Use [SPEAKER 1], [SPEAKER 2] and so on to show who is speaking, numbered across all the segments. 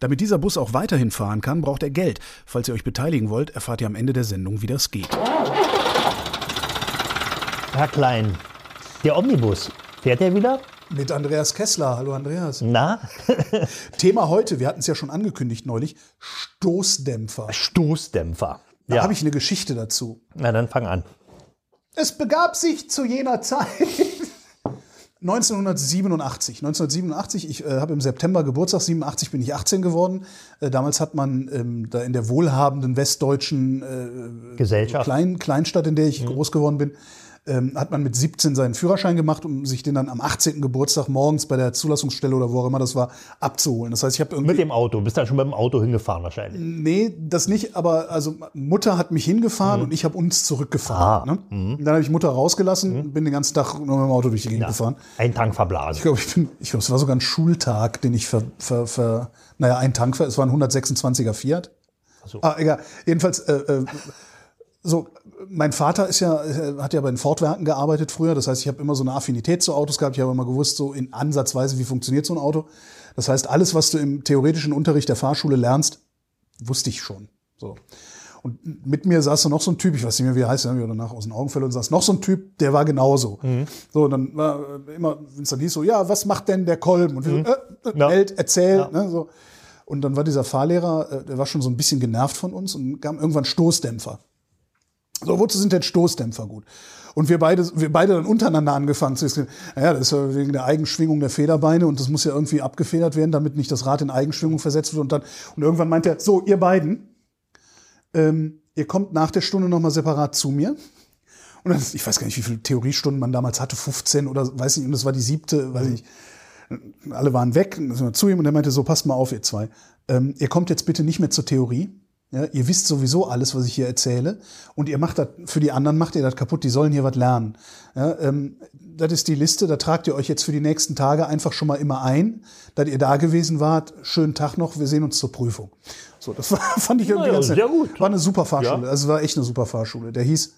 [SPEAKER 1] Damit dieser Bus auch weiterhin fahren kann, braucht er Geld. Falls ihr euch beteiligen wollt, erfahrt ihr am Ende der Sendung, wie das geht.
[SPEAKER 2] Herr Klein, der Omnibus, fährt er wieder?
[SPEAKER 1] Mit Andreas Kessler. Hallo Andreas.
[SPEAKER 2] Na?
[SPEAKER 1] Thema heute, wir hatten es ja schon angekündigt neulich, Stoßdämpfer.
[SPEAKER 2] Stoßdämpfer.
[SPEAKER 1] Da
[SPEAKER 2] Ja.
[SPEAKER 1] habe ich eine Geschichte dazu.
[SPEAKER 2] Na, dann fang an.
[SPEAKER 1] Es begab sich zu jener Zeit. 1987. 1987, ich äh, habe im September Geburtstag, 87 bin ich 18 geworden. Äh, damals hat man ähm, da in der wohlhabenden westdeutschen äh,
[SPEAKER 2] Gesellschaft.
[SPEAKER 1] Klein, Kleinstadt, in der ich groß geworden bin, ähm, hat man mit 17 seinen Führerschein gemacht, um sich den dann am 18. Geburtstag morgens bei der Zulassungsstelle oder wo auch immer das war, abzuholen. Das heißt, ich habe irgendwie
[SPEAKER 2] Mit dem Auto. Bist dann schon mit dem Auto hingefahren wahrscheinlich.
[SPEAKER 1] Nee, das nicht, aber also Mutter hat mich hingefahren und ich habe uns zurückgefahren.
[SPEAKER 2] Mhm. Ah,
[SPEAKER 1] ne? Dann habe ich Mutter rausgelassen und bin den ganzen Tag nur mit dem Auto durch die Gegend gefahren.
[SPEAKER 2] Ein Tank
[SPEAKER 1] Ich
[SPEAKER 2] verblasen.
[SPEAKER 1] glaube, ich bin, ich glaube, es war sogar ein Schultag, den ich ver, ver, ver naja, ein Tank, es war ein 126er Fiat.
[SPEAKER 2] so.
[SPEAKER 1] Ah, egal. Jedenfalls, äh, äh, so, mein Vater ist ja, äh, hat ja bei den Fordwerken gearbeitet früher. Das heißt, ich habe immer so eine Affinität zu Autos gehabt. Ich habe immer gewusst, so in Ansatzweise, wie funktioniert so ein Auto. Das heißt, alles, was du im theoretischen Unterricht der Fahrschule lernst, wusste ich schon. So. Und mit mir saß da noch so ein Typ, ich weiß nicht mehr, wie er heißt, der mir danach aus den Augen verloren, saß noch so ein Typ, der war genauso. So, und dann war äh, immer, wenn es dann hieß so, ja, was macht denn der Kolben? Und wir so, äh, äh. Welt, erzähl,
[SPEAKER 2] Ja.
[SPEAKER 1] ne, so. Und dann war dieser Fahrlehrer, äh, der war schon so ein bisschen genervt von uns und kam irgendwann Stoßdämpfer. So, wozu sind denn Stoßdämpfer gut? Und wir beide, wir beide dann untereinander angefangen zu diskutieren. Naja, das ist ja wegen der Eigenschwingung der Federbeine und das muss ja irgendwie abgefedert werden, damit nicht das Rad in Eigenschwingung versetzt wird. Und dann, und irgendwann meint er, so, ihr beiden, ähm, ihr kommt nach der Stunde nochmal separat zu mir. Und dann, ich weiß gar nicht, wie viele Theoriestunden man damals hatte, 15 oder weiß nicht, und das war die siebte, weiß ich. Alle waren weg, sind wir zu ihm und er meinte so, passt mal auf, ihr zwei. Ähm, ihr kommt jetzt bitte nicht mehr zur Theorie. Ja, ihr wisst sowieso alles, was ich hier erzähle. Und ihr macht das, für die anderen macht ihr das kaputt, die sollen hier was lernen. Ja, ähm, das ist die Liste, da tragt ihr euch jetzt für die nächsten Tage einfach schon mal immer ein, dass ihr da gewesen wart. Schönen Tag noch, wir sehen uns zur Prüfung. So, das war, fand ich irgendwie
[SPEAKER 2] ja,
[SPEAKER 1] ganz nett. War eine super Fahrschule. Also war echt eine super Fahrschule. Der hieß,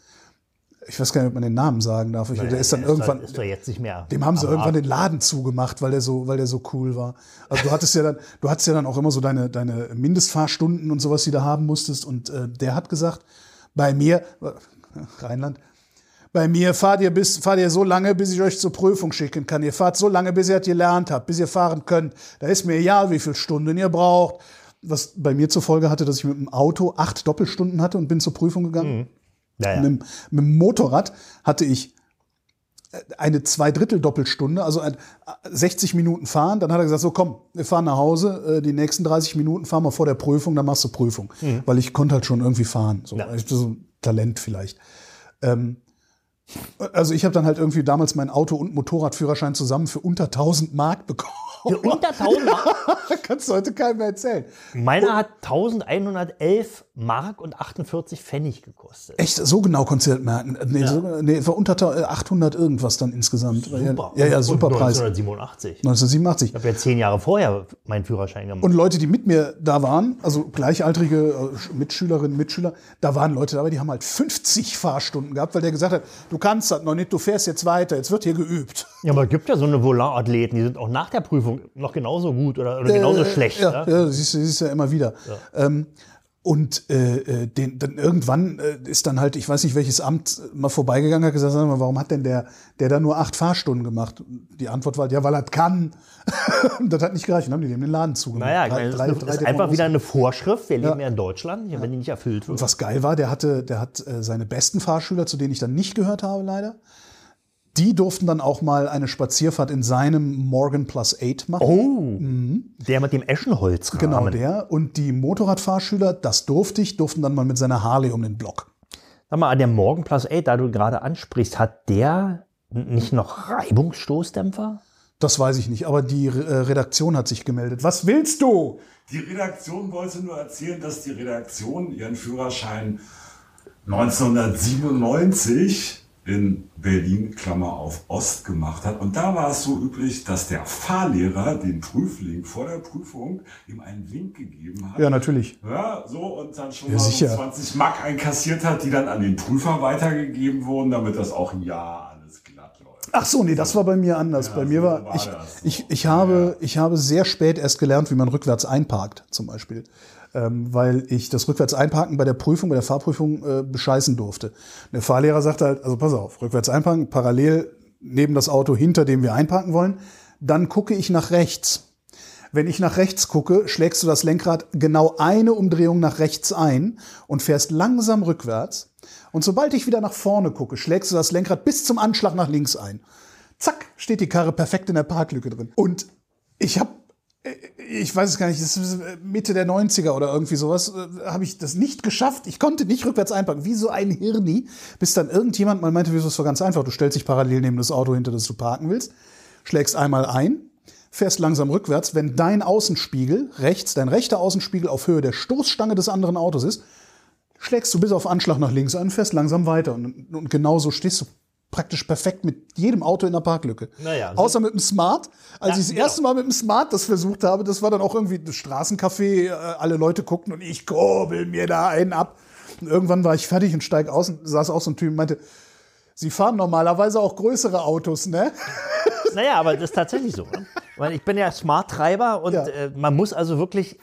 [SPEAKER 1] ich weiß gar nicht, ob man den Namen sagen darf. Ich, der ist dann
[SPEAKER 2] Der
[SPEAKER 1] irgendwann,
[SPEAKER 2] Ist doch jetzt nicht mehr.
[SPEAKER 1] dem haben sie irgendwann
[SPEAKER 2] Markt.
[SPEAKER 1] den Laden zugemacht, weil der so, weil der so cool war. Also du hattest ja dann, du hattest ja dann auch immer so deine, deine Mindestfahrstunden und sowas, die du haben musstest. Und äh, der hat gesagt, bei mir, äh, Rheinland, bei mir fahrt ihr bis, fahrt ihr so lange, bis ich euch zur Prüfung schicken kann. Ihr fahrt so lange, bis ihr gelernt habt, bis ihr fahren könnt. Da ist mir egal, wie viele Stunden ihr braucht. Was bei mir zur Folge hatte, dass ich mit dem Auto acht Doppelstunden hatte und bin zur Prüfung gegangen.
[SPEAKER 2] Ja, ja.
[SPEAKER 1] Mit, dem- mit dem Motorrad hatte ich äh, eine Zweidrittel-Doppelstunde, also ein- 60 Minuten fahren. Dann hat er gesagt, so komm, wir fahren nach Hause, äh, die nächsten 30 Minuten fahren wir vor der Prüfung, dann machst du Prüfung. Weil ich konnte halt schon irgendwie fahren. So,
[SPEAKER 2] Ja.
[SPEAKER 1] so ein Talent vielleicht. Ähm, also ich habe dann halt irgendwie damals meinen Auto- und Motorradführerschein zusammen für unter 1000 Mark bekommen.
[SPEAKER 2] Für unter 1000 Mark.
[SPEAKER 1] Kannst du heute keinem mehr erzählen.
[SPEAKER 2] Meiner hat 1111 Mark und 48 Pfennig gekostet.
[SPEAKER 1] Echt, so genau konntest du das merken. Nee, so, nee, war unter 800 irgendwas dann insgesamt.
[SPEAKER 2] Super.
[SPEAKER 1] Ja, ja,
[SPEAKER 2] Und
[SPEAKER 1] super Preis.
[SPEAKER 2] 1987.
[SPEAKER 1] 1987.
[SPEAKER 2] Ich habe ja zehn Jahre vorher meinen Führerschein gemacht.
[SPEAKER 1] Und Leute, die mit mir da waren, also gleichaltrige äh, Mitschülerinnen, Mitschüler, da waren Leute dabei, die haben halt 50 Fahrstunden gehabt, weil der gesagt hat, du kannst das noch nicht, du fährst jetzt weiter, jetzt wird hier geübt.
[SPEAKER 2] Ja, aber es gibt ja so eine Volant-Athleten, die sind auch nach der Prüfung noch genauso gut oder, oder genauso
[SPEAKER 1] Äh,
[SPEAKER 2] schlecht.
[SPEAKER 1] Ja,
[SPEAKER 2] ne?
[SPEAKER 1] ja siehst, du- siehst du ja immer wieder. Ähm, Und äh, äh, den, dann irgendwann äh, ist dann halt, ich weiß nicht welches Amt, mal vorbeigegangen, hat gesagt, sag mal, warum hat denn der, der da nur acht Fahrstunden gemacht? Die Antwort war, halt, ja, weil er kann. Das hat nicht gereicht. Dann haben die dem den Laden zugemacht.
[SPEAKER 2] Naja,
[SPEAKER 1] Drei-
[SPEAKER 2] das
[SPEAKER 1] drei-
[SPEAKER 2] ist,
[SPEAKER 1] drei
[SPEAKER 2] ist
[SPEAKER 1] Dämonen
[SPEAKER 2] einfach wieder eine Vorschrift. Wir leben
[SPEAKER 1] Ja.
[SPEAKER 2] ja in Deutschland, wenn die nicht erfüllt wird.
[SPEAKER 1] Und was geil war, der hatte, der hat äh, seine besten Fahrschüler, zu denen ich dann nicht gehört habe, leider. Die durften dann auch mal eine Spazierfahrt in seinem Morgan Plus 8 machen.
[SPEAKER 2] Oh, der mit dem Eschenholzrahmen.
[SPEAKER 1] Genau der. Und die Motorradfahrschüler, das durfte ich, durften dann mal mit seiner Harley um den Block.
[SPEAKER 2] Sag mal, der Morgen Plus 8, da du gerade ansprichst, hat der nicht noch Reibungsstoßdämpfer?
[SPEAKER 1] Das weiß ich nicht, aber die äh, Redaktion hat sich gemeldet. Was willst du?
[SPEAKER 3] Die Redaktion wollte nur erzählen, dass die Redaktion ihren Führerschein 1997 in Berlin, Klammer auf Ost, gemacht hat. Und da war es so üblich, dass der Fahrlehrer den Prüfling vor der Prüfung ihm einen Wink gegeben hat.
[SPEAKER 1] Ja, natürlich.
[SPEAKER 3] Ja, so und dann schon
[SPEAKER 1] Ja,
[SPEAKER 3] mal so
[SPEAKER 1] sicher.
[SPEAKER 3] 20 Mark einkassiert hat, die dann an den Prüfer weitergegeben wurden, damit das auch ein Jahr.
[SPEAKER 1] Ach so, nee, das war bei mir anders. bei mir
[SPEAKER 3] so
[SPEAKER 1] war,
[SPEAKER 3] war
[SPEAKER 1] ich, ich, ich, habe, ich habe sehr spät erst gelernt, wie man rückwärts einparkt, zum Beispiel. Ähm, weil ich das rückwärts einparken bei der Prüfung, bei der Fahrprüfung äh, bescheißen durfte. Der Fahrlehrer sagte halt, also pass auf, rückwärts einparken, parallel neben das Auto, hinter dem wir einparken wollen. Dann gucke ich nach rechts. Wenn ich nach rechts gucke, schlägst du das Lenkrad genau eine Umdrehung nach rechts ein und fährst langsam rückwärts. Und sobald ich wieder nach vorne gucke, schlägst du das Lenkrad bis zum Anschlag nach links ein. Zack, steht die Karre perfekt in der Parklücke drin. Und ich habe, ich weiß es gar nicht, das ist Mitte der 90er oder irgendwie sowas, äh, habe ich das nicht geschafft. Ich konnte nicht rückwärts einparken, wie so ein Hirni, bis dann irgendjemand mal meinte, wieso ist das ganz einfach, du stellst dich parallel neben das Auto, hinter das du parken willst, schlägst einmal ein, fährst langsam rückwärts, wenn dein Außenspiegel rechts, dein rechter Außenspiegel auf Höhe der Stoßstange des anderen Autos ist, schlägst du bis auf Anschlag nach links ein und fährst langsam weiter. Und, und genau so stehst du praktisch perfekt mit jedem Auto in der Parklücke.
[SPEAKER 2] Naja,
[SPEAKER 1] Außer mit dem Smart. Als
[SPEAKER 2] Ja,
[SPEAKER 1] ich das
[SPEAKER 2] genau.
[SPEAKER 1] erste Mal mit dem Smart das versucht habe, das war dann auch irgendwie das Straßencafé, äh, alle Leute guckten und ich kurbel mir da einen ab. Und irgendwann war ich fertig und steig aus und saß auch so ein Typ und meinte, Sie fahren normalerweise auch größere Autos, ne?
[SPEAKER 2] Naja, aber das ist tatsächlich so. Ne? Weil ich bin ja Smart-Treiber und
[SPEAKER 1] Ja.
[SPEAKER 2] äh, man muss also wirklich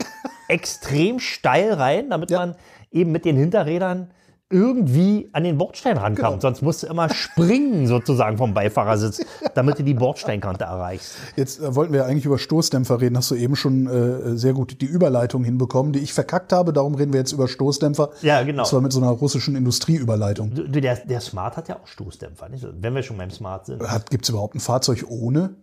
[SPEAKER 2] extrem steil rein, damit
[SPEAKER 1] Ja.
[SPEAKER 2] man eben mit den Hinterrädern irgendwie an den Bordstein rankommt.
[SPEAKER 1] Genau.
[SPEAKER 2] Sonst musst du immer springen sozusagen vom Beifahrersitz, damit du die Bordsteinkante erreichst.
[SPEAKER 1] Jetzt äh, wollten wir ja eigentlich über Stoßdämpfer reden. Hast du eben schon äh, sehr gut die Überleitung hinbekommen, die ich verkackt habe. Darum reden wir jetzt über Stoßdämpfer.
[SPEAKER 2] Ja, genau.
[SPEAKER 1] Und zwar mit so einer russischen Industrieüberleitung.
[SPEAKER 2] Du, der, der Smart hat ja auch Stoßdämpfer, nicht? wenn wir schon beim Smart sind.
[SPEAKER 1] Gibt es überhaupt ein Fahrzeug ohne?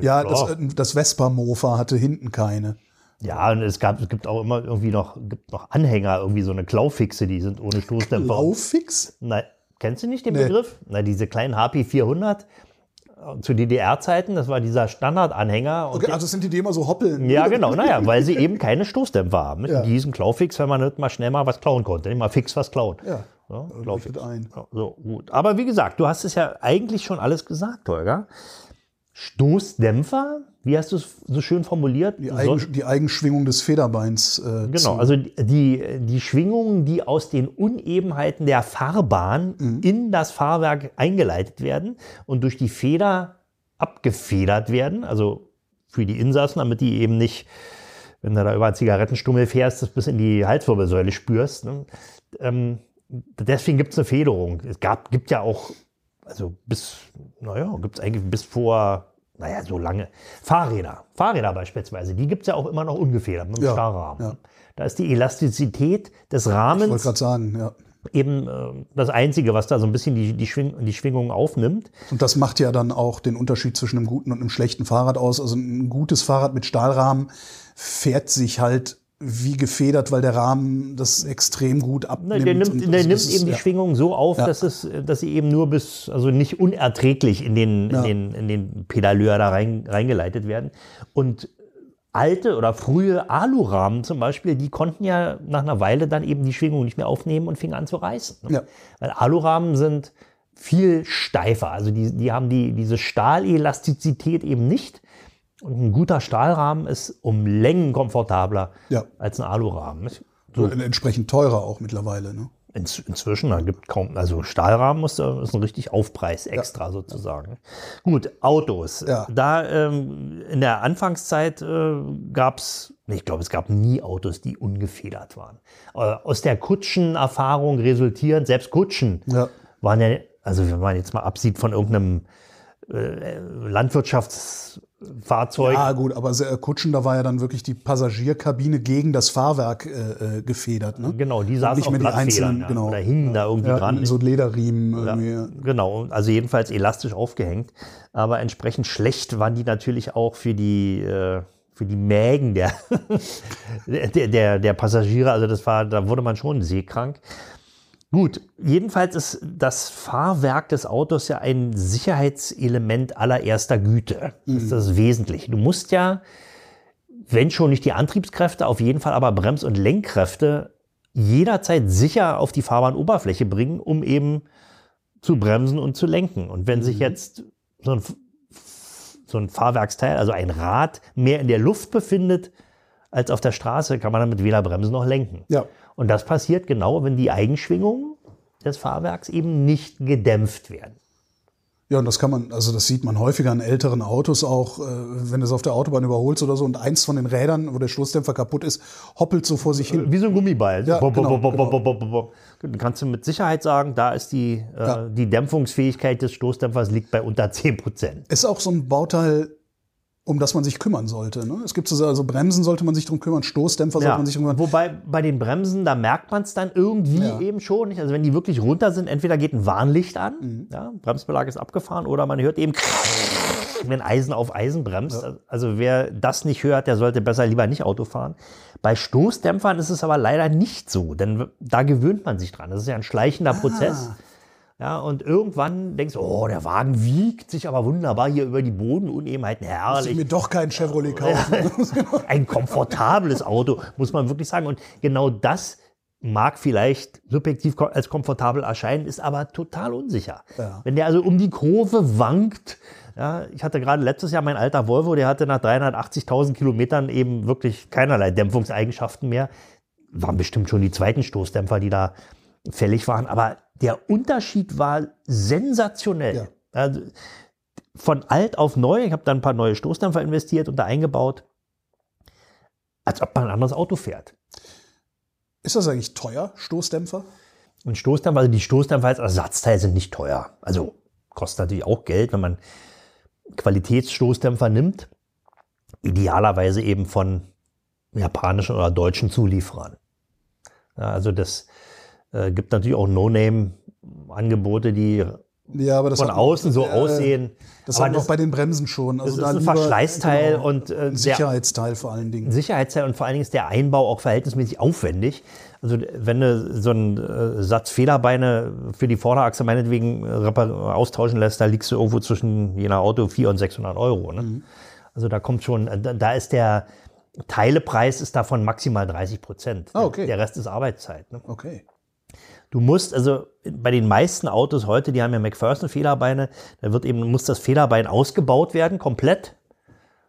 [SPEAKER 1] Ja, das,
[SPEAKER 2] klar.
[SPEAKER 1] äh, das Vespa-Mofa hatte hinten keine.
[SPEAKER 2] Ja, und es, gab, es gibt auch immer irgendwie noch, gibt noch Anhänger, irgendwie so eine Klaufixe, die sind ohne Stoßdämpfer.
[SPEAKER 1] Laufix?
[SPEAKER 2] Nein, kennst du nicht den
[SPEAKER 1] Nee.
[SPEAKER 2] Begriff? Na, diese kleinen HP 400 äh, zu DDR-Zeiten, das war dieser Standardanhänger.
[SPEAKER 1] Okay, also sind die, die immer so hoppeln.
[SPEAKER 2] ja, genau, naja, weil sie eben keine Stoßdämpfer haben.
[SPEAKER 1] Ja.
[SPEAKER 2] Die hießen Klaufix, wenn man nicht mal schnell mal was klauen konnte, nicht mal fix was klauen.
[SPEAKER 1] Ja, leuchtet
[SPEAKER 2] Klaufix.
[SPEAKER 1] ein.
[SPEAKER 2] So, gut. Aber wie gesagt, du hast es ja eigentlich schon alles gesagt, Holger. Stoßdämpfer, wie hast du es so schön formuliert?
[SPEAKER 1] Die, Eigen, die Eigenschwingung des Federbeins. Äh,
[SPEAKER 2] Genau, also die, die Schwingungen, die aus den Unebenheiten der Fahrbahn
[SPEAKER 1] Mhm.
[SPEAKER 2] in das Fahrwerk eingeleitet werden und durch die Feder abgefedert werden, also für die Insassen, damit die eben nicht, wenn du da über einen Zigarettenstummel fährst, das bis in die Halswirbelsäule spürst. Ne? Ähm, deswegen gibt es eine Federung. Es gab, gibt ja auch, also bis, naja, gibt es eigentlich bis vor, naja, so lange, Fahrräder. Fahrräder beispielsweise, die gibt es ja auch immer noch ungefedert mit dem
[SPEAKER 1] Ja,
[SPEAKER 2] Stahlrahmen.
[SPEAKER 1] ja.
[SPEAKER 2] Da ist die Elastizität des
[SPEAKER 1] Ich wollte
[SPEAKER 2] Rahmens
[SPEAKER 1] gerade sagen, ja.
[SPEAKER 2] eben äh, das Einzige, was da so ein bisschen die, die, Schwing die Schwingung aufnimmt.
[SPEAKER 1] Und das macht ja dann auch den Unterschied zwischen einem guten und einem schlechten Fahrrad aus. Also ein gutes Fahrrad mit Stahlrahmen fährt sich halt wie gefedert, weil der Rahmen das extrem gut
[SPEAKER 2] Ne,
[SPEAKER 1] abnimmt.
[SPEAKER 2] der nimmt, der nimmt
[SPEAKER 1] ist-
[SPEAKER 2] eben die
[SPEAKER 1] ja.
[SPEAKER 2] Schwingung so auf,
[SPEAKER 1] Ja.
[SPEAKER 2] dass, es, dass sie eben nur bis, also nicht unerträglich in den,
[SPEAKER 1] Ja.
[SPEAKER 2] in den, in den Pedaleur da rein, reingeleitet werden. Und alte oder frühe Alurahmen zum Beispiel, die konnten ja nach einer Weile dann eben die Schwingung nicht mehr aufnehmen und fingen an zu reißen. Ne? Weil Alurahmen sind viel steifer. Also die, die haben die, diese Stahlelastizität eben nicht. Und ein guter Stahlrahmen ist um Längen komfortabler
[SPEAKER 1] Ja.
[SPEAKER 2] als ein Alurahmen.
[SPEAKER 1] So. Entsprechend teurer auch mittlerweile. Ne?
[SPEAKER 2] Inz, inzwischen, da gibt kaum, also Stahlrahmen da- ist ein richtig Aufpreis extra sozusagen. Gut, Autos.
[SPEAKER 1] Ja.
[SPEAKER 2] Da ähm, in der Anfangszeit äh, gab es ich glaube, es gab nie Autos, die ungefedert waren. Äh, aus der Kutschenerfahrung resultierend, selbst Kutschen
[SPEAKER 1] Ja.
[SPEAKER 2] waren ja, also wenn man jetzt mal absieht von irgendeinem äh, Landwirtschaftsfahrzeug,
[SPEAKER 1] Ja, gut, aber sehr- Kutschen, da war ja dann wirklich die Passagierkabine gegen das Fahrwerk äh, äh, gefedert. Ne?
[SPEAKER 2] genau, die
[SPEAKER 1] nicht
[SPEAKER 2] auf
[SPEAKER 1] mehr die
[SPEAKER 2] Blattfedern
[SPEAKER 1] einzelnen,
[SPEAKER 2] ja,
[SPEAKER 1] genau.
[SPEAKER 2] oder hingen da irgendwie
[SPEAKER 1] Ja,
[SPEAKER 2] dran.
[SPEAKER 1] so Lederriemen irgendwie.
[SPEAKER 2] Genau, also jedenfalls elastisch aufgehängt. Aber entsprechend schlecht waren die natürlich auch für die, äh, für die Mägen der, der, der, der Passagiere. Also das war, da wurde man schon seekrank. Gut, jedenfalls ist das Fahrwerk des Autos ja ein Sicherheitselement allererster Güte. Das ist das Wesentliche. Du musst ja, wenn schon nicht die Antriebskräfte, auf jeden Fall aber Brems- und Lenkkräfte jederzeit sicher auf die Fahrbahnoberfläche bringen, um eben zu bremsen und zu lenken. Und wenn sich jetzt so ein, so ein Fahrwerksteil, also ein Rad, mehr in der Luft befindet als auf der Straße, kann man damit weder bremsen noch lenken.
[SPEAKER 1] Ja.
[SPEAKER 2] Und das passiert genau, wenn die Eigenschwingungen des Fahrwerks eben nicht gedämpft werden.
[SPEAKER 1] Ja, und das kann man, also das sieht man häufiger an älteren Autos auch, äh, wenn du es auf der Autobahn überholst oder so und eins von den Rädern, wo der Stoßdämpfer kaputt ist, hoppelt so vor sich hin.
[SPEAKER 2] Wie so ein Gummiball.
[SPEAKER 1] Ja,
[SPEAKER 2] bop,
[SPEAKER 1] genau,
[SPEAKER 2] bop, bop, bop. Dann kannst du mit Sicherheit sagen, da ist die, äh,
[SPEAKER 1] Ja.
[SPEAKER 2] die Dämpfungsfähigkeit des Stoßdämpfers liegt bei unter 10 Prozent.
[SPEAKER 1] Ist auch so ein Bauteil, um das man sich kümmern sollte. Ne? Es gibt so, also Bremsen sollte man sich drum kümmern, Stoßdämpfer sollte man sich drum kümmern.
[SPEAKER 2] Wobei bei den Bremsen, da merkt man es dann irgendwie
[SPEAKER 1] Ja.
[SPEAKER 2] eben schon. Nicht? Also wenn die wirklich runter sind, entweder geht ein Warnlicht an,
[SPEAKER 1] Mhm.
[SPEAKER 2] ja, Bremsbelag ist abgefahren, oder man hört eben, wenn Eisen auf Eisen bremst. Also wer das nicht hört, der sollte besser lieber nicht Auto fahren. Bei Stoßdämpfern ist es aber leider nicht so, denn da gewöhnt man sich dran. Das ist ja ein schleichender Prozess. Ja, und irgendwann denkst du, oh, der Wagen wiegt sich aber wunderbar hier über die Bodenunebenheiten.
[SPEAKER 1] Muss ich
[SPEAKER 2] Herrlich.
[SPEAKER 1] mir doch keinen Chevrolet kaufen.
[SPEAKER 2] Ein komfortables Auto, muss man wirklich sagen. Und genau das mag vielleicht subjektiv als komfortabel erscheinen, ist aber total unsicher.
[SPEAKER 1] Ja.
[SPEAKER 2] Wenn der also um die Kurve wankt, ja, ich hatte gerade letztes Jahr mein alter Volvo, der hatte nach 380.000 Kilometern eben wirklich keinerlei Dämpfungseigenschaften mehr. Waren bestimmt schon die zweiten Stoßdämpfer, die da fällig waren. Aber der Unterschied war sensationell.
[SPEAKER 1] Ja.
[SPEAKER 2] Also, von alt auf neu. Ich habe dann ein paar neue Stoßdämpfer investiert und da eingebaut. Als ob man ein anderes Auto fährt.
[SPEAKER 1] Ist das eigentlich teuer, Stoßdämpfer?
[SPEAKER 2] Und Stoßdämpfer, also die Stoßdämpfer als Ersatzteil sind nicht teuer. Also kostet natürlich auch Geld, wenn man Qualitätsstoßdämpfer nimmt. Idealerweise eben von japanischen oder deutschen Zulieferern. Ja, also das äh, gibt natürlich auch No-Name-Angebote, die
[SPEAKER 1] Ja, aber das
[SPEAKER 2] von außen so
[SPEAKER 1] äh,
[SPEAKER 2] aussehen.
[SPEAKER 1] Das
[SPEAKER 2] Aber
[SPEAKER 1] haben wir auch bei den Bremsen schon.
[SPEAKER 2] das
[SPEAKER 1] Also
[SPEAKER 2] ist
[SPEAKER 1] da
[SPEAKER 2] ein Verschleißteil
[SPEAKER 1] genau,
[SPEAKER 2] und äh,
[SPEAKER 1] Sicherheitsteil vor allen Dingen.
[SPEAKER 2] Sicherheitsteil und vor allen Dingen ist der Einbau auch verhältnismäßig aufwendig. Also wenn du so einen äh, Satz Federbeine für die Vorderachse meinetwegen äh, austauschen lässt, da liegst du irgendwo zwischen je nach Auto 400 und 600 Euro. Ne?
[SPEAKER 1] Mhm.
[SPEAKER 2] Also da kommt schon, äh, da da ist der Teilepreis ist davon maximal 30 Prozent.
[SPEAKER 1] Ah, okay.
[SPEAKER 2] Der Rest ist Arbeitszeit. Ne?
[SPEAKER 1] Okay.
[SPEAKER 2] Du musst also bei den meisten Autos heute, die haben ja McPherson-Federbeine, da wird eben, muss das Federbein ausgebaut werden, komplett.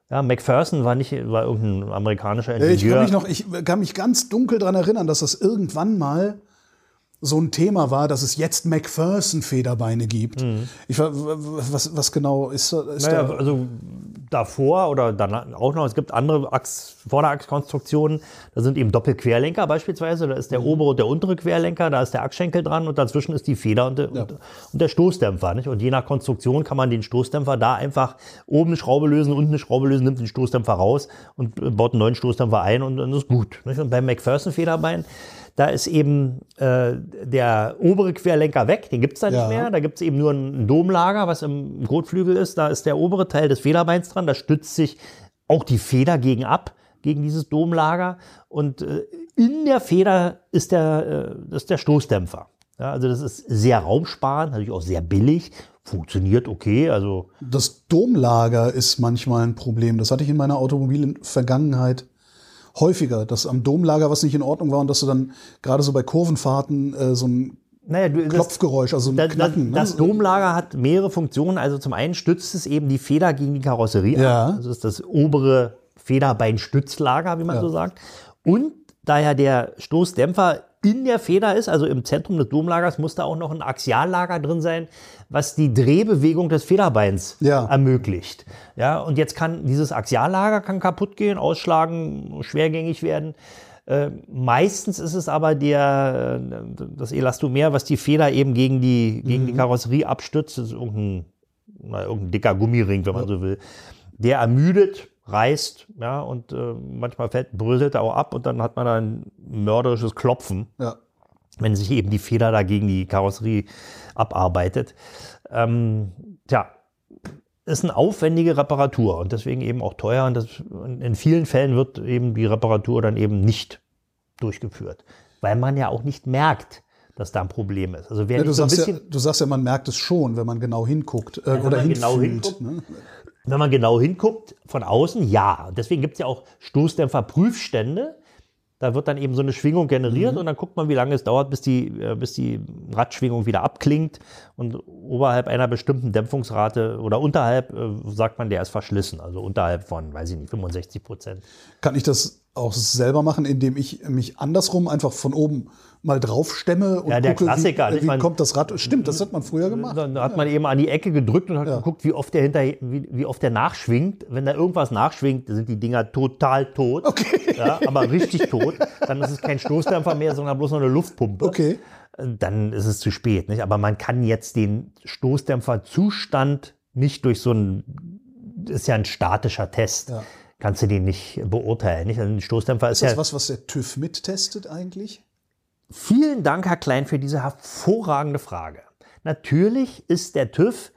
[SPEAKER 2] Ja, McPherson war nicht, war irgendein amerikanischer
[SPEAKER 1] Äh, Ich
[SPEAKER 2] Ingenieur.
[SPEAKER 1] kann mich noch, ich kann mich ganz dunkel daran erinnern, dass das irgendwann mal so ein Thema war, dass es jetzt McPherson-Federbeine gibt. Ich, w- w- was, was genau ist, da- ist
[SPEAKER 2] Mhm. Naja,
[SPEAKER 1] da?
[SPEAKER 2] also davor oder danach auch noch, es gibt andere Achs, Vorderachskonstruktionen, da sind eben Doppelquerlenker beispielsweise, da ist
[SPEAKER 1] Mhm.
[SPEAKER 2] der obere und der untere Querlenker, da ist der Achsschenkel dran und dazwischen ist die Feder und der, und, und der Stoßdämpfer. Nicht? Und je nach Konstruktion kann man den Stoßdämpfer da einfach oben eine Schraube lösen, unten eine Schraube lösen, nimmt den Stoßdämpfer raus und baut einen neuen Stoßdämpfer ein und dann ist gut. Nicht? Und beim McPherson-Federbein, da ist eben äh, der obere Querlenker weg, den gibt's da
[SPEAKER 1] Ja.
[SPEAKER 2] nicht mehr. Da gibt's eben nur ein Domlager, was im Kotflügel ist. Da ist der obere Teil des Federbeins dran. Da stützt sich auch die Feder gegen ab, gegen dieses Domlager. Und äh, in der Feder ist der, äh, ist der Stoßdämpfer. Ja, also das ist sehr raumsparend, natürlich auch sehr billig. Funktioniert okay. Also
[SPEAKER 1] Das Domlager ist manchmal ein Problem. Das hatte ich in meiner automobilen Vergangenheit häufiger, dass am Domlager was nicht in Ordnung war und dass du dann gerade so bei Kurvenfahrten äh, so ein
[SPEAKER 2] naja, du,
[SPEAKER 1] Klopfgeräusch, also ein
[SPEAKER 2] das, das,
[SPEAKER 1] Knacken. ne?
[SPEAKER 2] das Domlager hat mehrere Funktionen. Also zum einen stützt es eben die Feder gegen die Karosserie
[SPEAKER 1] Ja.
[SPEAKER 2] ab. Das ist das obere Federbeinstützlager, wie man
[SPEAKER 1] Ja.
[SPEAKER 2] so sagt. Und da ja der Stoßdämpfer in der Feder ist, also im Zentrum des Domlagers, muss da auch noch ein Axiallager drin sein, was die Drehbewegung des Federbeins
[SPEAKER 1] Ja.
[SPEAKER 2] ermöglicht. Ja, und jetzt kann dieses Axiallager kann kaputt gehen, ausschlagen, schwergängig werden. Äh, meistens ist es aber der, äh, das Elastomer, was die Feder eben gegen die, gegen die Karosserie abstützt. Das ist irgendein, na, irgendein dicker Gummiring, wenn man so will. Der ermüdet, reißt, ja, und äh, manchmal fällt, bröselt er auch ab und dann hat man ein mörderisches Klopfen
[SPEAKER 1] Ja.
[SPEAKER 2] wenn sich eben die Feder da gegen die Karosserie abarbeitet. Ähm, tja, ist eine aufwendige Reparatur und deswegen eben auch teuer. Und das, in vielen Fällen wird eben die Reparatur dann eben nicht durchgeführt, weil man ja auch nicht merkt, dass da ein Problem ist. Also wer
[SPEAKER 1] Ja, du,
[SPEAKER 2] so ein
[SPEAKER 1] sagst ja, du sagst ja, man merkt es schon, wenn man genau hinguckt äh, oder
[SPEAKER 2] man genau
[SPEAKER 1] hinfühlt.
[SPEAKER 2] hinguckt.
[SPEAKER 1] ne?
[SPEAKER 2] Wenn man genau hinguckt, von außen ja. Und Deswegen gibt es ja auch Stoßdämpferprüfstände. Da wird dann eben so eine Schwingung generiert und dann guckt man, wie lange es dauert, bis die, äh, bis die Radschwingung wieder abklingt. Und oberhalb einer bestimmten Dämpfungsrate oder unterhalb äh, sagt man, der ist verschlissen. Also unterhalb von, weiß ich nicht, 65 Prozent.
[SPEAKER 1] Kann ich das auch selber machen, indem ich mich andersrum einfach von oben mal drauf stemme und
[SPEAKER 2] Ja, der
[SPEAKER 1] gucke,
[SPEAKER 2] Klassiker,
[SPEAKER 1] wie, wie
[SPEAKER 2] Man-
[SPEAKER 1] kommt das Rad? Stimmt, das hat man früher gemacht.
[SPEAKER 2] Dann hat man eben an die Ecke gedrückt und hat geguckt, wie oft der hinter, wie, wie oft der nachschwingt. Wenn da irgendwas nachschwingt, sind die Dinger total tot.
[SPEAKER 1] Okay.
[SPEAKER 2] Ja, aber richtig tot. Dann ist es kein Stoßdämpfer mehr, sondern bloß noch eine Luftpumpe.
[SPEAKER 1] Okay.
[SPEAKER 2] Dann ist es zu spät. Nicht? Aber man kann jetzt den Stoßdämpferzustand nicht durch so ein, ist ja ein statischer Test.
[SPEAKER 1] Ja.
[SPEAKER 2] Kannst du den nicht beurteilen. Nicht? Also ein Stoßdämpfer ist,
[SPEAKER 1] Ist das
[SPEAKER 2] ja.
[SPEAKER 1] was, was der TÜV mittestet eigentlich?
[SPEAKER 2] Vielen Dank, Herr Klein, für diese hervorragende Frage. Natürlich ist der TÜV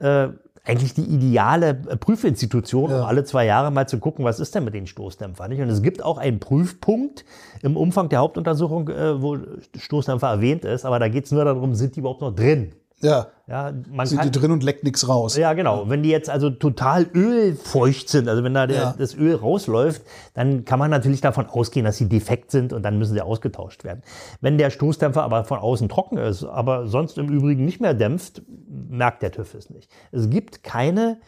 [SPEAKER 2] äh, eigentlich die ideale äh, Prüfinstitution, um
[SPEAKER 1] Ja.
[SPEAKER 2] alle zwei Jahre mal zu gucken, was ist denn mit den Stoßdämpfern. Nicht? Und es gibt auch einen Prüfpunkt im Umfang der Hauptuntersuchung, äh, wo Stoßdämpfer erwähnt ist, aber da geht es nur darum, sind die überhaupt noch drin?
[SPEAKER 1] Ja.
[SPEAKER 2] Ja, man
[SPEAKER 1] Sind
[SPEAKER 2] kann,
[SPEAKER 1] die drin und leckt nichts raus?
[SPEAKER 2] ja, genau. Wenn die jetzt also total ölfeucht sind, also wenn da der,
[SPEAKER 1] Ja.
[SPEAKER 2] das Öl rausläuft, dann kann man natürlich davon ausgehen, dass sie defekt sind und dann müssen sie ausgetauscht werden. Wenn der Stoßdämpfer aber von außen trocken ist, aber sonst im Übrigen nicht mehr dämpft, merkt der TÜV es nicht. Es gibt keine,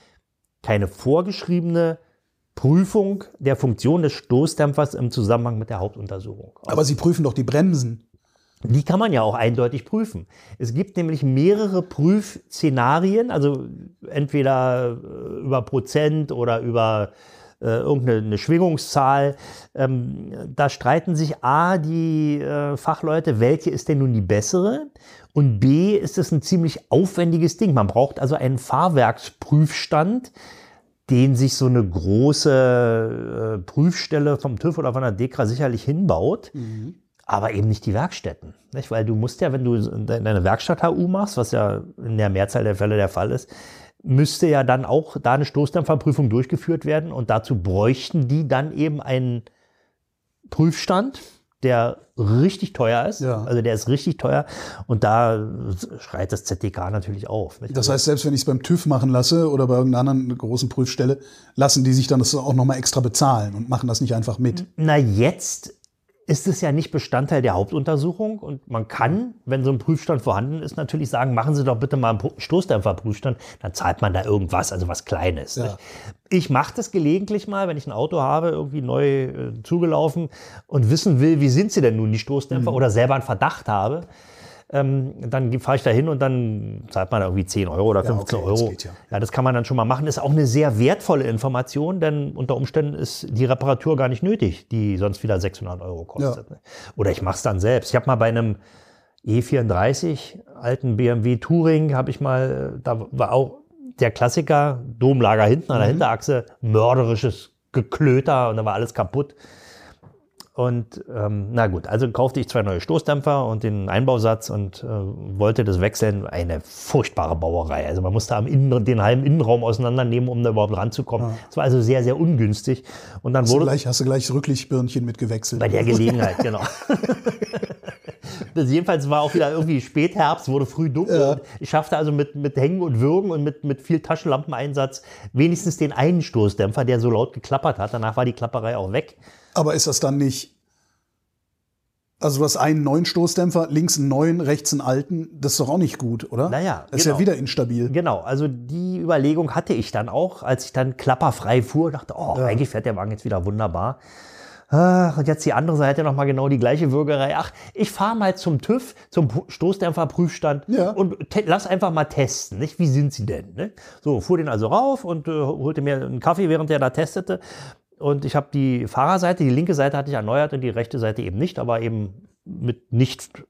[SPEAKER 2] keine vorgeschriebene Prüfung der Funktion des Stoßdämpfers im Zusammenhang mit der Hauptuntersuchung.
[SPEAKER 1] Aber sie prüfen doch die Bremsen.
[SPEAKER 2] Die kann man ja auch eindeutig prüfen. Es gibt nämlich mehrere Prüfszenarien, also entweder äh, über Prozent oder über äh, irgendeine eine Schwingungszahl. Ähm, da streiten sich A, die äh, Fachleute, welche ist denn nun die bessere? Und B, ist es ein ziemlich aufwendiges Ding. Man braucht also einen Fahrwerksprüfstand, den sich so eine große äh, Prüfstelle vom TÜV oder von der DEKRA sicherlich hinbaut aber eben nicht die Werkstätten. Nicht? Weil du musst ja, wenn du deine Werkstatt-HU machst, was ja in der Mehrzahl der Fälle der Fall ist, müsste ja dann auch da eine Stoßdämpferprüfung durchgeführt werden und dazu bräuchten die dann eben einen Prüfstand, der richtig teuer ist.
[SPEAKER 1] Ja.
[SPEAKER 2] Also der ist richtig teuer und da schreit das ZDK natürlich auf.
[SPEAKER 1] Das heißt, selbst wenn ich es beim TÜV machen lasse oder bei irgendeiner anderen großen Prüfstelle, lassen die sich dann das auch nochmal extra bezahlen und machen das nicht einfach mit.
[SPEAKER 2] Na, jetzt ist es ja nicht Bestandteil der Hauptuntersuchung und man kann, wenn so ein Prüfstand vorhanden ist, natürlich sagen, machen Sie doch bitte mal einen Stoßdämpferprüfstand, dann zahlt man da irgendwas, also was Kleines.
[SPEAKER 1] Ja.
[SPEAKER 2] Ich mache das gelegentlich mal, wenn ich ein Auto habe, irgendwie neu äh, zugelaufen und wissen will, wie sind sie denn nun, die Stoßdämpfer, oder selber einen Verdacht habe. Ähm, dann fahre ich da hin und dann zahlt man da irgendwie 10 Euro oder 15
[SPEAKER 1] okay, das
[SPEAKER 2] Euro.
[SPEAKER 1] geht ja.
[SPEAKER 2] Ja, das kann man dann schon mal machen. Ist auch eine sehr wertvolle Information, denn unter Umständen ist die Reparatur gar nicht nötig, die sonst wieder 600 Euro kostet. ne? Oder ich mache es dann selbst. Ich habe mal bei einem E34 alten BMW Touring, habe ich mal, da war auch der Klassiker, Domlager hinten an der Hinterachse, mörderisches Geklöter und da war alles kaputt. Und ähm, na gut, also kaufte ich zwei neue Stoßdämpfer und den Einbausatz und äh, wollte das wechseln. Eine furchtbare Bauerei. Also man musste am Innen, den halben Innenraum auseinandernehmen, um da überhaupt ranzukommen. Es war also sehr, sehr ungünstig. Und dann
[SPEAKER 1] Hast du
[SPEAKER 2] wurde
[SPEAKER 1] gleich, hast du gleich das Rücklichtbirnchen mit gewechselt?
[SPEAKER 2] bei der Gelegenheit, genau. das jedenfalls war auch wieder irgendwie Spätherbst, wurde früh dunkel.
[SPEAKER 1] Ja.
[SPEAKER 2] Ich schaffte also mit, mit Hängen und Würgen und mit, mit viel Taschenlampeneinsatz wenigstens den einen Stoßdämpfer, der so laut geklappert hat. Danach war die Klapperei auch weg.
[SPEAKER 1] Aber ist das dann nicht. Also du hast einen neuen Stoßdämpfer, links einen neuen, rechts einen alten. Das ist doch auch nicht gut, oder?
[SPEAKER 2] Naja,
[SPEAKER 1] Das ist
[SPEAKER 2] genau.
[SPEAKER 1] ja wieder instabil.
[SPEAKER 2] Genau, also die Überlegung hatte ich dann auch, als ich dann klapperfrei fuhr, dachte, oh, eigentlich fährt der Wagen jetzt wieder wunderbar. Ach, und jetzt die andere Seite nochmal genau die gleiche Würgerei. Ach, ich fahre mal zum TÜV, zum Stoßdämpferprüfstand
[SPEAKER 1] Ja.
[SPEAKER 2] und lass einfach mal testen. Nicht? Wie sind sie denn? Ne? So, fuhr den also rauf und äh, holte mir einen Kaffee, während der da testete. Und ich habe die Fahrerseite, die linke Seite hatte ich erneuert und die rechte Seite eben nicht, aber eben mit nicht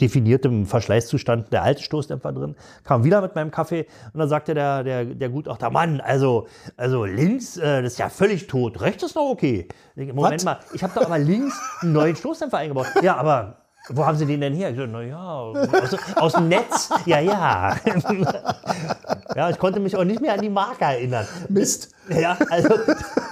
[SPEAKER 2] definiertem Verschleißzustand der alte Stoßdämpfer drin. Kam wieder mit meinem Kaffee und dann sagte der, der, der Gutachter, Mann, also, also links, äh, das ist ja völlig tot, rechts ist noch okay. Moment
[SPEAKER 1] Was?
[SPEAKER 2] mal, ich habe doch aber links einen neuen Stoßdämpfer eingebaut. Ja, aber wo haben Sie den denn her? Ich so, na ja, aus, aus dem Netz. Ja, ja. ja, ich konnte mich auch nicht mehr an die Marke erinnern.
[SPEAKER 1] Mist.
[SPEAKER 2] Ja, also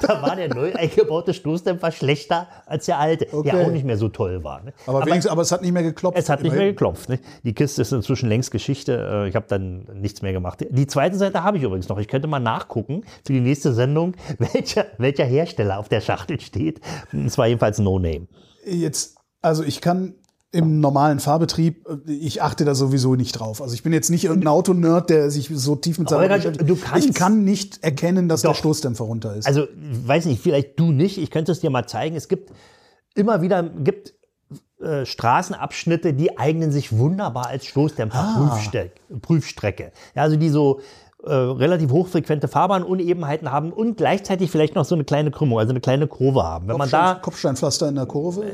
[SPEAKER 2] da war der neu eingebaute Stoßdämpfer schlechter als der alte, der
[SPEAKER 1] Okay.
[SPEAKER 2] auch nicht mehr so toll war. Ne?
[SPEAKER 1] Aber, wenigstens, aber es hat nicht mehr geklopft.
[SPEAKER 2] Es hat nicht mehr
[SPEAKER 1] Immerhin.
[SPEAKER 2] geklopft. Ne? Die Kiste ist inzwischen längst Geschichte. Äh, Ich habe dann nichts mehr gemacht. Die zweite Seite habe ich übrigens noch. Ich könnte mal nachgucken für die nächste Sendung, welcher, welcher Hersteller auf der Schachtel steht. Es war jedenfalls No Name.
[SPEAKER 1] Jetzt, also ich kann im normalen Fahrbetrieb, äh, ich achte da sowieso nicht drauf. Also ich bin jetzt nicht irgendein Autonerd, der sich so tief mit seiner beschäftigt.
[SPEAKER 2] du kannst-
[SPEAKER 1] Ich kann nicht erkennen, dass der
[SPEAKER 2] Doch.
[SPEAKER 1] Stoßdämpfer runter ist.
[SPEAKER 2] Also, weiß nicht, vielleicht du nicht. Ich könnte es dir mal zeigen. Es gibt immer wieder gibt, äh, Straßenabschnitte, die eignen sich wunderbar als Stoßdämpfer-Prüfstrecke. Ja, also die so äh, relativ hochfrequente Fahrbahnуnebenheiten haben und gleichzeitig vielleicht noch so eine kleine Krümmung, also eine kleine Kurve haben. Wenn man da
[SPEAKER 1] Kopfsteinpflaster in der Kurve.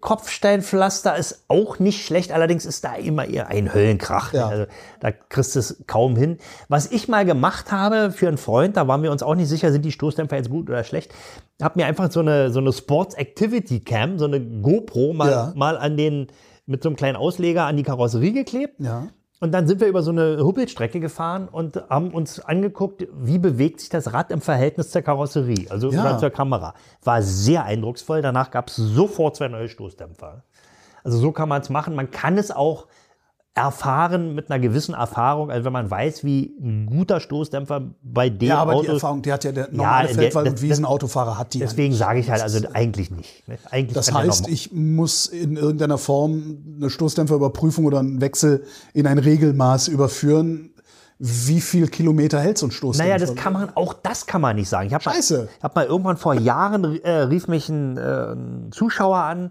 [SPEAKER 2] Kopfsteinpflaster ist auch nicht schlecht, allerdings ist da immer eher ein Höllenkrach.
[SPEAKER 1] Ja.
[SPEAKER 2] Also, da kriegst du es kaum hin. Was ich mal gemacht habe für einen Freund, da waren wir uns auch nicht sicher, sind die Stoßdämpfer jetzt gut oder schlecht, habe mir einfach so eine, so eine Sports Activity Cam, so eine GoPro mal,
[SPEAKER 1] Ja.
[SPEAKER 2] mal an den, mit so einem kleinen Ausleger an die Karosserie geklebt.
[SPEAKER 1] Ja.
[SPEAKER 2] Und dann sind wir über so eine Huppelstrecke gefahren und haben uns angeguckt, wie bewegt sich das Rad im Verhältnis zur Karosserie, also
[SPEAKER 1] Ja.
[SPEAKER 2] zur Kamera. War sehr eindrucksvoll. Danach gab es sofort zwei neue Stoßdämpfer. Also so kann man es machen. Man kann es auch erfahren mit einer gewissen Erfahrung, also wenn man weiß, wie ein guter Stoßdämpfer bei dem
[SPEAKER 1] Ja, aber
[SPEAKER 2] Auto
[SPEAKER 1] die Erfahrung, die hat ja der normale
[SPEAKER 2] der-
[SPEAKER 1] Feldwald- und Wiesenautofahrer hat die ja
[SPEAKER 2] Deswegen
[SPEAKER 1] nicht.
[SPEAKER 2] sage ich halt, also eigentlich nicht. ne? Eigentlich
[SPEAKER 1] Das heißt, ich muss in irgendeiner Form eine Stoßdämpferüberprüfung oder einen Wechsel in ein Regelmaß überführen. Wie viel Kilometer hält so ein Stoßdämpfer?
[SPEAKER 2] Naja, das kann man, auch das kann man nicht sagen. Ich habe mal,
[SPEAKER 1] Scheiße.
[SPEAKER 2] ich hab mal irgendwann vor Jahren, äh, rief mich ein, äh, ein Zuschauer an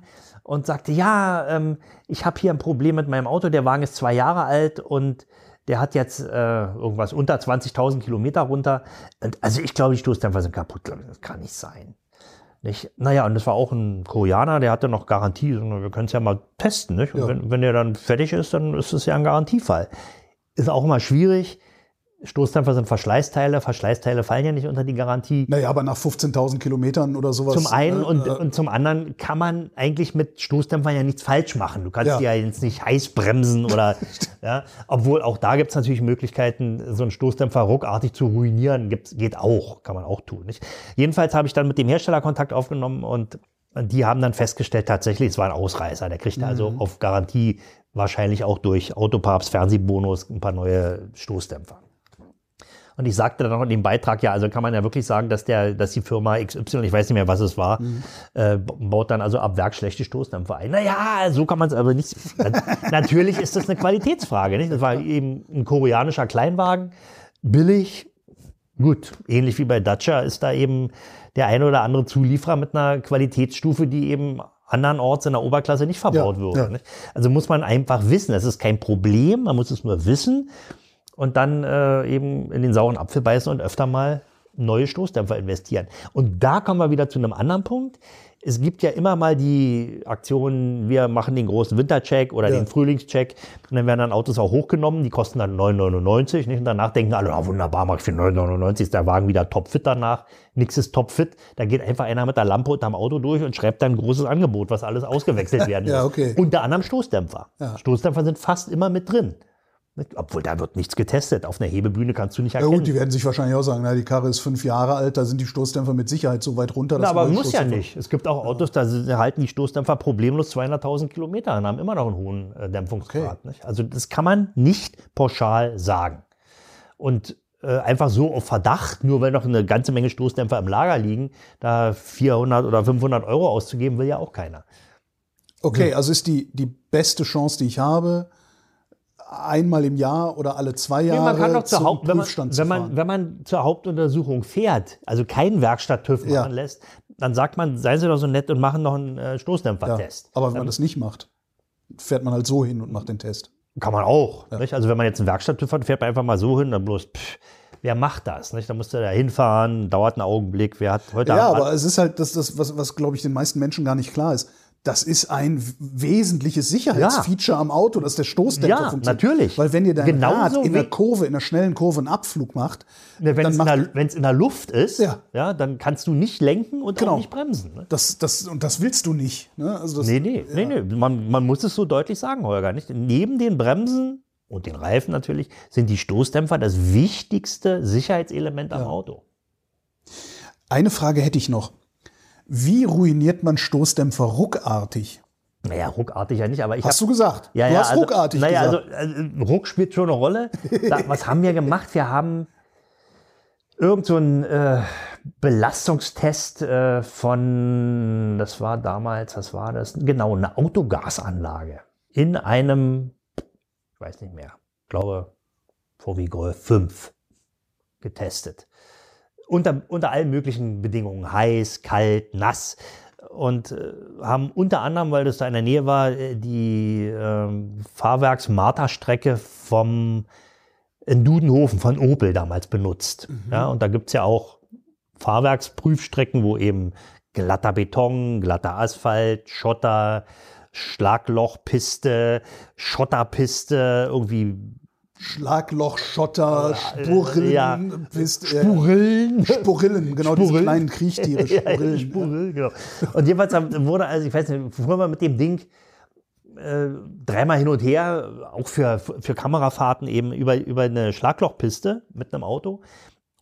[SPEAKER 2] und sagte, ja, ähm, ich habe hier ein Problem mit meinem Auto, der Wagen ist zwei Jahre alt und der hat jetzt äh, irgendwas unter 20.000 Kilometer runter. Und, also ich glaube, die Stoßdämpfer sind kaputt. Das kann nicht sein. Nicht? Naja, und das war auch ein Koreaner, der hatte noch Garantie. So, Wir können es ja mal testen. Nicht? Und
[SPEAKER 1] Ja.
[SPEAKER 2] wenn, wenn der dann fertig ist, dann ist es ja ein Garantiefall. Ist auch immer schwierig. Stoßdämpfer sind Verschleißteile. Verschleißteile fallen ja nicht unter die Garantie.
[SPEAKER 1] Naja, aber nach 15.000 Kilometern oder sowas.
[SPEAKER 2] Zum einen
[SPEAKER 1] äh,
[SPEAKER 2] und,
[SPEAKER 1] äh,
[SPEAKER 2] und zum anderen kann man eigentlich mit Stoßdämpfern ja nichts falsch machen. Du kannst
[SPEAKER 1] Ja.
[SPEAKER 2] die ja jetzt nicht heiß bremsen oder, ja, obwohl auch da gibt es natürlich Möglichkeiten, so einen Stoßdämpfer ruckartig zu ruinieren. Gibt's, geht auch, kann man auch tun. Nicht? Jedenfalls habe ich dann mit dem Hersteller Kontakt aufgenommen und die haben dann festgestellt, tatsächlich, es war ein Ausreißer. Der kriegt also
[SPEAKER 1] Mhm.
[SPEAKER 2] auf Garantie wahrscheinlich auch durch Autopapst, Fernsehbonus ein paar neue Stoßdämpfer. Und ich sagte dann noch in dem Beitrag, ja, also kann man ja wirklich sagen, dass der, dass die Firma XY, ich weiß nicht mehr, was es war, äh, baut dann also ab Werk schlechte Stoßdämpfer ein. Naja, so kann man es aber nicht. Natürlich ist das eine Qualitätsfrage. Nicht? Das war eben ein koreanischer Kleinwagen, billig, gut, ähnlich wie bei Dacia ist da eben der eine oder andere Zulieferer mit einer Qualitätsstufe, die eben andernorts in der Oberklasse nicht verbaut
[SPEAKER 1] Ja,
[SPEAKER 2] würde.
[SPEAKER 1] ja.
[SPEAKER 2] Also muss man einfach wissen, das ist kein Problem, man muss es nur wissen und dann äh, eben in den sauren Apfel beißen und öfter mal neue Stoßdämpfer investieren. Und da kommen wir wieder zu einem anderen Punkt. Es gibt ja immer mal die Aktionen, wir machen den großen Wintercheck oder
[SPEAKER 1] Ja.
[SPEAKER 2] den Frühlingscheck und dann werden dann Autos auch hochgenommen, die kosten dann 9,99 nicht? und danach denken alle, ah, wunderbar, mach ich für 9,99 ist der Wagen wieder topfit danach. Nix ist topfit. Da geht einfach einer mit der Lampe unterm Auto durch und schreibt dann ein großes Angebot, was alles ausgewechselt werden muss.
[SPEAKER 1] Ja, okay.
[SPEAKER 2] Unter anderem Stoßdämpfer.
[SPEAKER 1] Ja.
[SPEAKER 2] Stoßdämpfer sind fast immer mit drin. Obwohl, da wird nichts getestet. Auf einer Hebebühne kannst du nicht
[SPEAKER 1] Ja
[SPEAKER 2] erkennen.
[SPEAKER 1] gut, die werden sich wahrscheinlich auch sagen, na, die Karre ist fünf Jahre alt, da sind die Stoßdämpfer mit Sicherheit so weit runter.
[SPEAKER 2] Na, aber muss ja nicht. Es gibt auch Autos, da halten die Stoßdämpfer problemlos 200.000 Kilometer und haben immer noch einen hohen äh, Dämpfungsgrad. Nicht? Also das kann man nicht pauschal sagen. Und äh, einfach so auf Verdacht, nur weil noch eine ganze Menge Stoßdämpfer im Lager liegen, da 400 oder 500 Euro auszugeben, will ja auch keiner.
[SPEAKER 1] Okay, also ist die, die beste Chance, die ich habe, einmal im Jahr oder alle zwei Jahre
[SPEAKER 2] Ja, man kann doch zur Haupt, wenn, man, wenn, man, wenn man zur Hauptuntersuchung fährt, also keinen Werkstatt-TÜV
[SPEAKER 1] Ja.
[SPEAKER 2] machen lässt, dann sagt man, seien Sie doch so nett und machen noch einen äh,
[SPEAKER 1] ja.
[SPEAKER 2] Stoßdämpfertest.
[SPEAKER 1] Aber wenn man das nicht macht, fährt man halt so hin und macht den Test.
[SPEAKER 2] Kann man auch. Nicht? Also wenn man jetzt einen Werkstatt-TÜV hat, fährt man einfach mal so hin, dann bloß, pff, wer macht das? Nicht? Da musst du da hinfahren, dauert einen Augenblick. Wer hat heute
[SPEAKER 1] Ja,
[SPEAKER 2] Abend-
[SPEAKER 1] aber es ist halt das, das was, was glaube ich, den meisten Menschen gar nicht klar ist. Das ist ein wesentliches Sicherheitsfeature am Auto, dass der Stoßdämpfer
[SPEAKER 2] Ja,
[SPEAKER 1] funktioniert.
[SPEAKER 2] natürlich.
[SPEAKER 1] Weil wenn ihr dein
[SPEAKER 2] Genauso
[SPEAKER 1] Rad in der Kurve, in der schnellen Kurve einen Abflug macht,
[SPEAKER 2] Ne, wenn
[SPEAKER 1] dann
[SPEAKER 2] es in, in der Luft ist,
[SPEAKER 1] Ja.
[SPEAKER 2] ja. dann kannst du nicht lenken und
[SPEAKER 1] Genau.
[SPEAKER 2] auch nicht bremsen. Ne?
[SPEAKER 1] das, das, und das willst du nicht. Ne? Also das,
[SPEAKER 2] Nee, nee, nee, nee. Man, man muss es so deutlich sagen, Holger. Nicht? Neben den Bremsen und den Reifen natürlich sind die Stoßdämpfer das wichtigste Sicherheitselement am Auto.
[SPEAKER 1] Eine Frage hätte ich noch. Wie ruiniert man Stoßdämpfer ruckartig?
[SPEAKER 2] Naja, ruckartig ja nicht, aber ich
[SPEAKER 1] Hast
[SPEAKER 2] hab-
[SPEAKER 1] du gesagt?
[SPEAKER 2] Ja,
[SPEAKER 1] du
[SPEAKER 2] ja,
[SPEAKER 1] hast
[SPEAKER 2] also,
[SPEAKER 1] ruckartig
[SPEAKER 2] naja,
[SPEAKER 1] gesagt.
[SPEAKER 2] Also, äh, Ruck spielt schon eine Rolle. Da, was haben wir gemacht? Wir haben irgend so einen äh, Belastungstest äh, von, das war damals, was war das? Genau, eine Autogasanlage in einem, ich weiß nicht mehr, ich glaube VW Golf 5 getestet. Unter, unter allen möglichen Bedingungen, heiß, kalt, nass und äh, haben unter anderem, weil das da in der Nähe war, äh, die ähm, Fahrwerks-Marta-Strecke vom in Dudenhofen von Opel damals benutzt. Ja, und da gibt's ja auch Fahrwerksprüfstrecken, wo eben glatter Beton, glatter Asphalt, Schotter, Schlaglochpiste, Schotterpiste, irgendwie
[SPEAKER 1] Schlagloch, Schotter, Spurrillen,
[SPEAKER 2] ja.
[SPEAKER 1] bist, äh,
[SPEAKER 2] Spurillen.
[SPEAKER 1] Spurrillen, genau diese
[SPEAKER 2] Spurrillen.
[SPEAKER 1] kleinen Kriechtiere,
[SPEAKER 2] Ja,
[SPEAKER 1] Spurrillen.
[SPEAKER 2] Spurrillen, genau. Und jedenfalls wurde, also ich weiß nicht, fuhren wir mit dem Ding äh, dreimal hin und her, auch für, für Kamerafahrten eben über, über eine Schlaglochpiste mit einem Auto.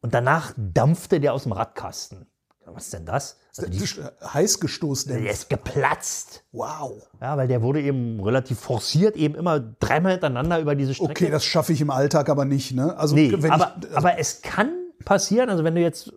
[SPEAKER 2] Und danach dampfte der aus dem Radkasten. Was ist denn das? Also die,
[SPEAKER 1] Heißgestoßdämpfer.
[SPEAKER 2] der ist geplatzt.
[SPEAKER 1] Wow.
[SPEAKER 2] Ja, weil der wurde eben relativ forciert, eben immer dreimal hintereinander über diese Strecke.
[SPEAKER 1] Okay, das schaffe ich im Alltag aber nicht. Ne? Also,
[SPEAKER 2] Nee,
[SPEAKER 1] wenn
[SPEAKER 2] aber,
[SPEAKER 1] ich, also,
[SPEAKER 2] aber es kann passieren, also wenn du jetzt,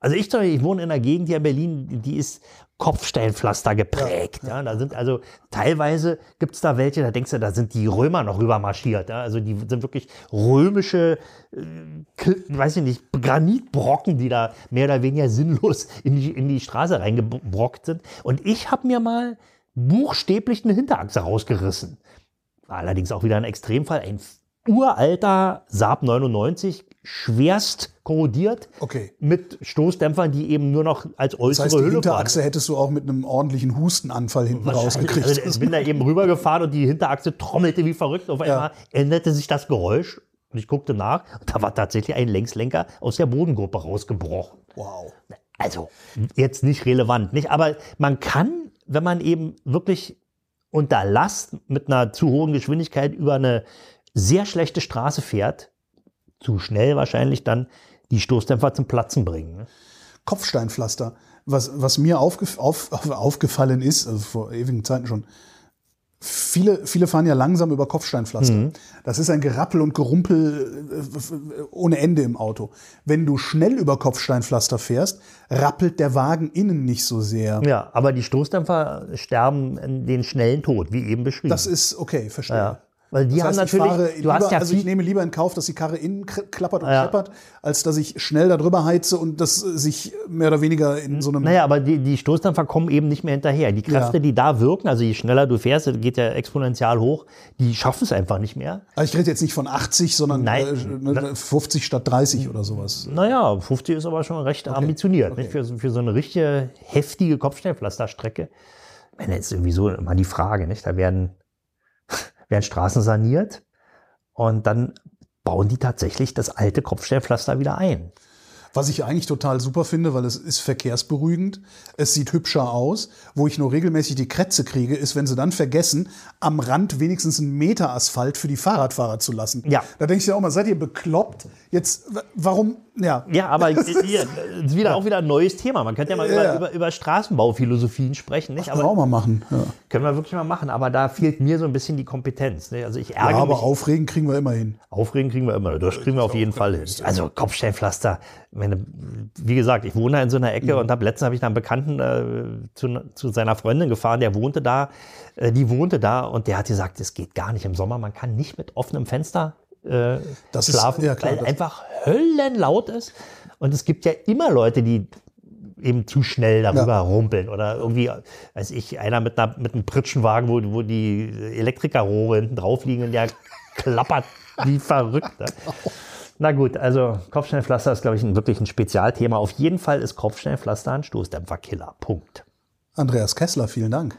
[SPEAKER 2] also ich, ich wohne in einer Gegend hier in Berlin, die ist Kopfsteinpflaster geprägt. Ja, da sind also teilweise gibt es da welche, da denkst du, da sind die Römer noch rüber marschiert. Ja? Also die sind wirklich römische, äh, weiß ich nicht, Granitbrocken, die da mehr oder weniger sinnlos in die, in die Straße reingebrockt sind. Und ich habe mir mal buchstäblich eine Hinterachse rausgerissen. Allerdings auch wieder ein Extremfall. Ein uralter Saab 99, schwerst korrodiert,
[SPEAKER 1] Okay.
[SPEAKER 2] mit Stoßdämpfern, die eben nur noch als
[SPEAKER 1] das
[SPEAKER 2] äußere
[SPEAKER 1] heißt, die
[SPEAKER 2] Hülle
[SPEAKER 1] Hinterachse hättest du auch mit einem ordentlichen Hustenanfall hinten rausgekriegt.
[SPEAKER 2] Also ich bin da eben rübergefahren und die Hinterachse trommelte wie verrückt. Auf einmal änderte sich das Geräusch und ich guckte nach und da war tatsächlich ein Längslenker aus der Bodengruppe rausgebrochen.
[SPEAKER 1] wow.
[SPEAKER 2] Also jetzt nicht relevant, nicht? Aber man kann, wenn man eben wirklich unter Last mit einer zu hohen Geschwindigkeit über eine sehr schlechte Straße fährt, zu schnell wahrscheinlich dann die Stoßdämpfer zum Platzen bringen. ne?
[SPEAKER 1] Kopfsteinpflaster. Was, was mir aufgef auf, auf, aufgefallen ist, also vor ewigen Zeiten schon, viele, viele fahren ja langsam über Kopfsteinpflaster.
[SPEAKER 2] Mhm.
[SPEAKER 1] Das ist ein Gerappel und Gerumpel äh, ohne Ende im Auto. Wenn du schnell über Kopfsteinpflaster fährst, rappelt der Wagen innen nicht so sehr.
[SPEAKER 2] Ja, aber die Stoßdämpfer sterben den schnellen Tod, wie eben beschrieben.
[SPEAKER 1] Das ist okay, verstehe.
[SPEAKER 2] ja. Weil die
[SPEAKER 1] Das
[SPEAKER 2] haben
[SPEAKER 1] heißt,
[SPEAKER 2] natürlich, du
[SPEAKER 1] lieber,
[SPEAKER 2] hast ja
[SPEAKER 1] also ich nehme lieber in Kauf, dass die Karre innen klappert und
[SPEAKER 2] Ja.
[SPEAKER 1] scheppert, als dass ich schnell darüber heize und das sich mehr oder weniger in so einem
[SPEAKER 2] Naja, aber die, die Stoßdämpfer kommen eben nicht mehr hinterher. Die Kräfte,
[SPEAKER 1] Ja.
[SPEAKER 2] die da wirken, also je schneller du fährst, geht ja exponentiell hoch, die schaffen es einfach nicht mehr.
[SPEAKER 1] Also ich rede jetzt nicht von 80, sondern
[SPEAKER 2] Nein.
[SPEAKER 1] äh, ne, 50 statt 30 oder sowas.
[SPEAKER 2] Naja, 50 ist aber schon recht ambitioniert. Nicht? Für, so- für so eine richtige heftige Kopfsteinpflasterstrecke. Ich meine, jetzt irgendwie so immer die Frage, nicht? Da werden, werden Straßen saniert und dann bauen die tatsächlich das alte Kopfsteinpflaster wieder ein.
[SPEAKER 1] Was ich eigentlich total super finde, weil es ist verkehrsberuhigend, es sieht hübscher aus. Wo ich nur regelmäßig die Krätze kriege, ist, wenn sie dann vergessen, am Rand wenigstens einen Meter Asphalt für die Fahrradfahrer zu lassen.
[SPEAKER 2] Ja.
[SPEAKER 1] Da denke ich ja auch mal, seid ihr bekloppt? Jetzt, warum Ja.
[SPEAKER 2] Ja, aber hier ist wieder auch wieder ein neues Thema. Man könnte ja mal
[SPEAKER 1] Ja.
[SPEAKER 2] über, über, über Straßenbauphilosophien sprechen, nicht?
[SPEAKER 1] Können wir auch
[SPEAKER 2] Aber
[SPEAKER 1] mal machen. Ja,
[SPEAKER 2] können wir wirklich mal machen. Aber da fehlt mir so ein bisschen die Kompetenz. Ne? Also ich
[SPEAKER 1] ja
[SPEAKER 2] ärgere
[SPEAKER 1] aber
[SPEAKER 2] mich.
[SPEAKER 1] aufregen kriegen wir immer hin.
[SPEAKER 2] Aufregen kriegen wir immer. Das kriegen wir auf jeden Fall hin. Also Kopfsteinpflaster. Meine, wie gesagt, ich wohne da in so einer Ecke und hab, letztens habe ich da einen Bekannten äh, zu, zu seiner Freundin gefahren, der wohnte da, äh, die wohnte da und der hat gesagt, es geht gar nicht im Sommer. Man kann nicht mit offenem Fenster äh,
[SPEAKER 1] Das ist-
[SPEAKER 2] schlafen,
[SPEAKER 1] ja, klar,
[SPEAKER 2] weil einfach höllenlaut ist. Und es gibt ja immer Leute, die eben zu schnell darüber
[SPEAKER 1] Ja.
[SPEAKER 2] rumpeln oder irgendwie, weiß ich, einer mit, einer, mit einem Pritschenwagen, wo, wo die Elektrikerrohre hinten drauf liegen und der klappert wie verrückt. ne? Na gut, also Kopfsteinpflaster ist, glaube ich, ein, wirklich ein Spezialthema. Auf jeden Fall ist Kopfsteinpflaster ein Stoßdämpferkiller. Punkt.
[SPEAKER 1] Andreas Kessler, vielen Dank.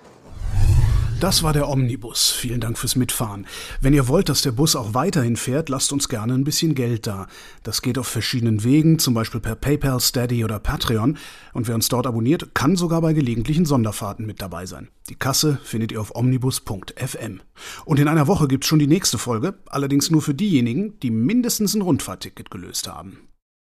[SPEAKER 1] Das war der Omnibus. Vielen Dank fürs Mitfahren. Wenn ihr wollt, dass der Bus auch weiterhin fährt, lasst uns gerne ein bisschen Geld da. Das geht auf verschiedenen Wegen, zum Beispiel per PayPal, Steady oder Patreon. Und wer uns dort abonniert, kann sogar bei gelegentlichen Sonderfahrten mit dabei sein. Die Kasse findet ihr auf omnibus.fm. Und in einer Woche gibt's schon die nächste Folge, allerdings nur für diejenigen, die mindestens ein Rundfahrtticket gelöst haben.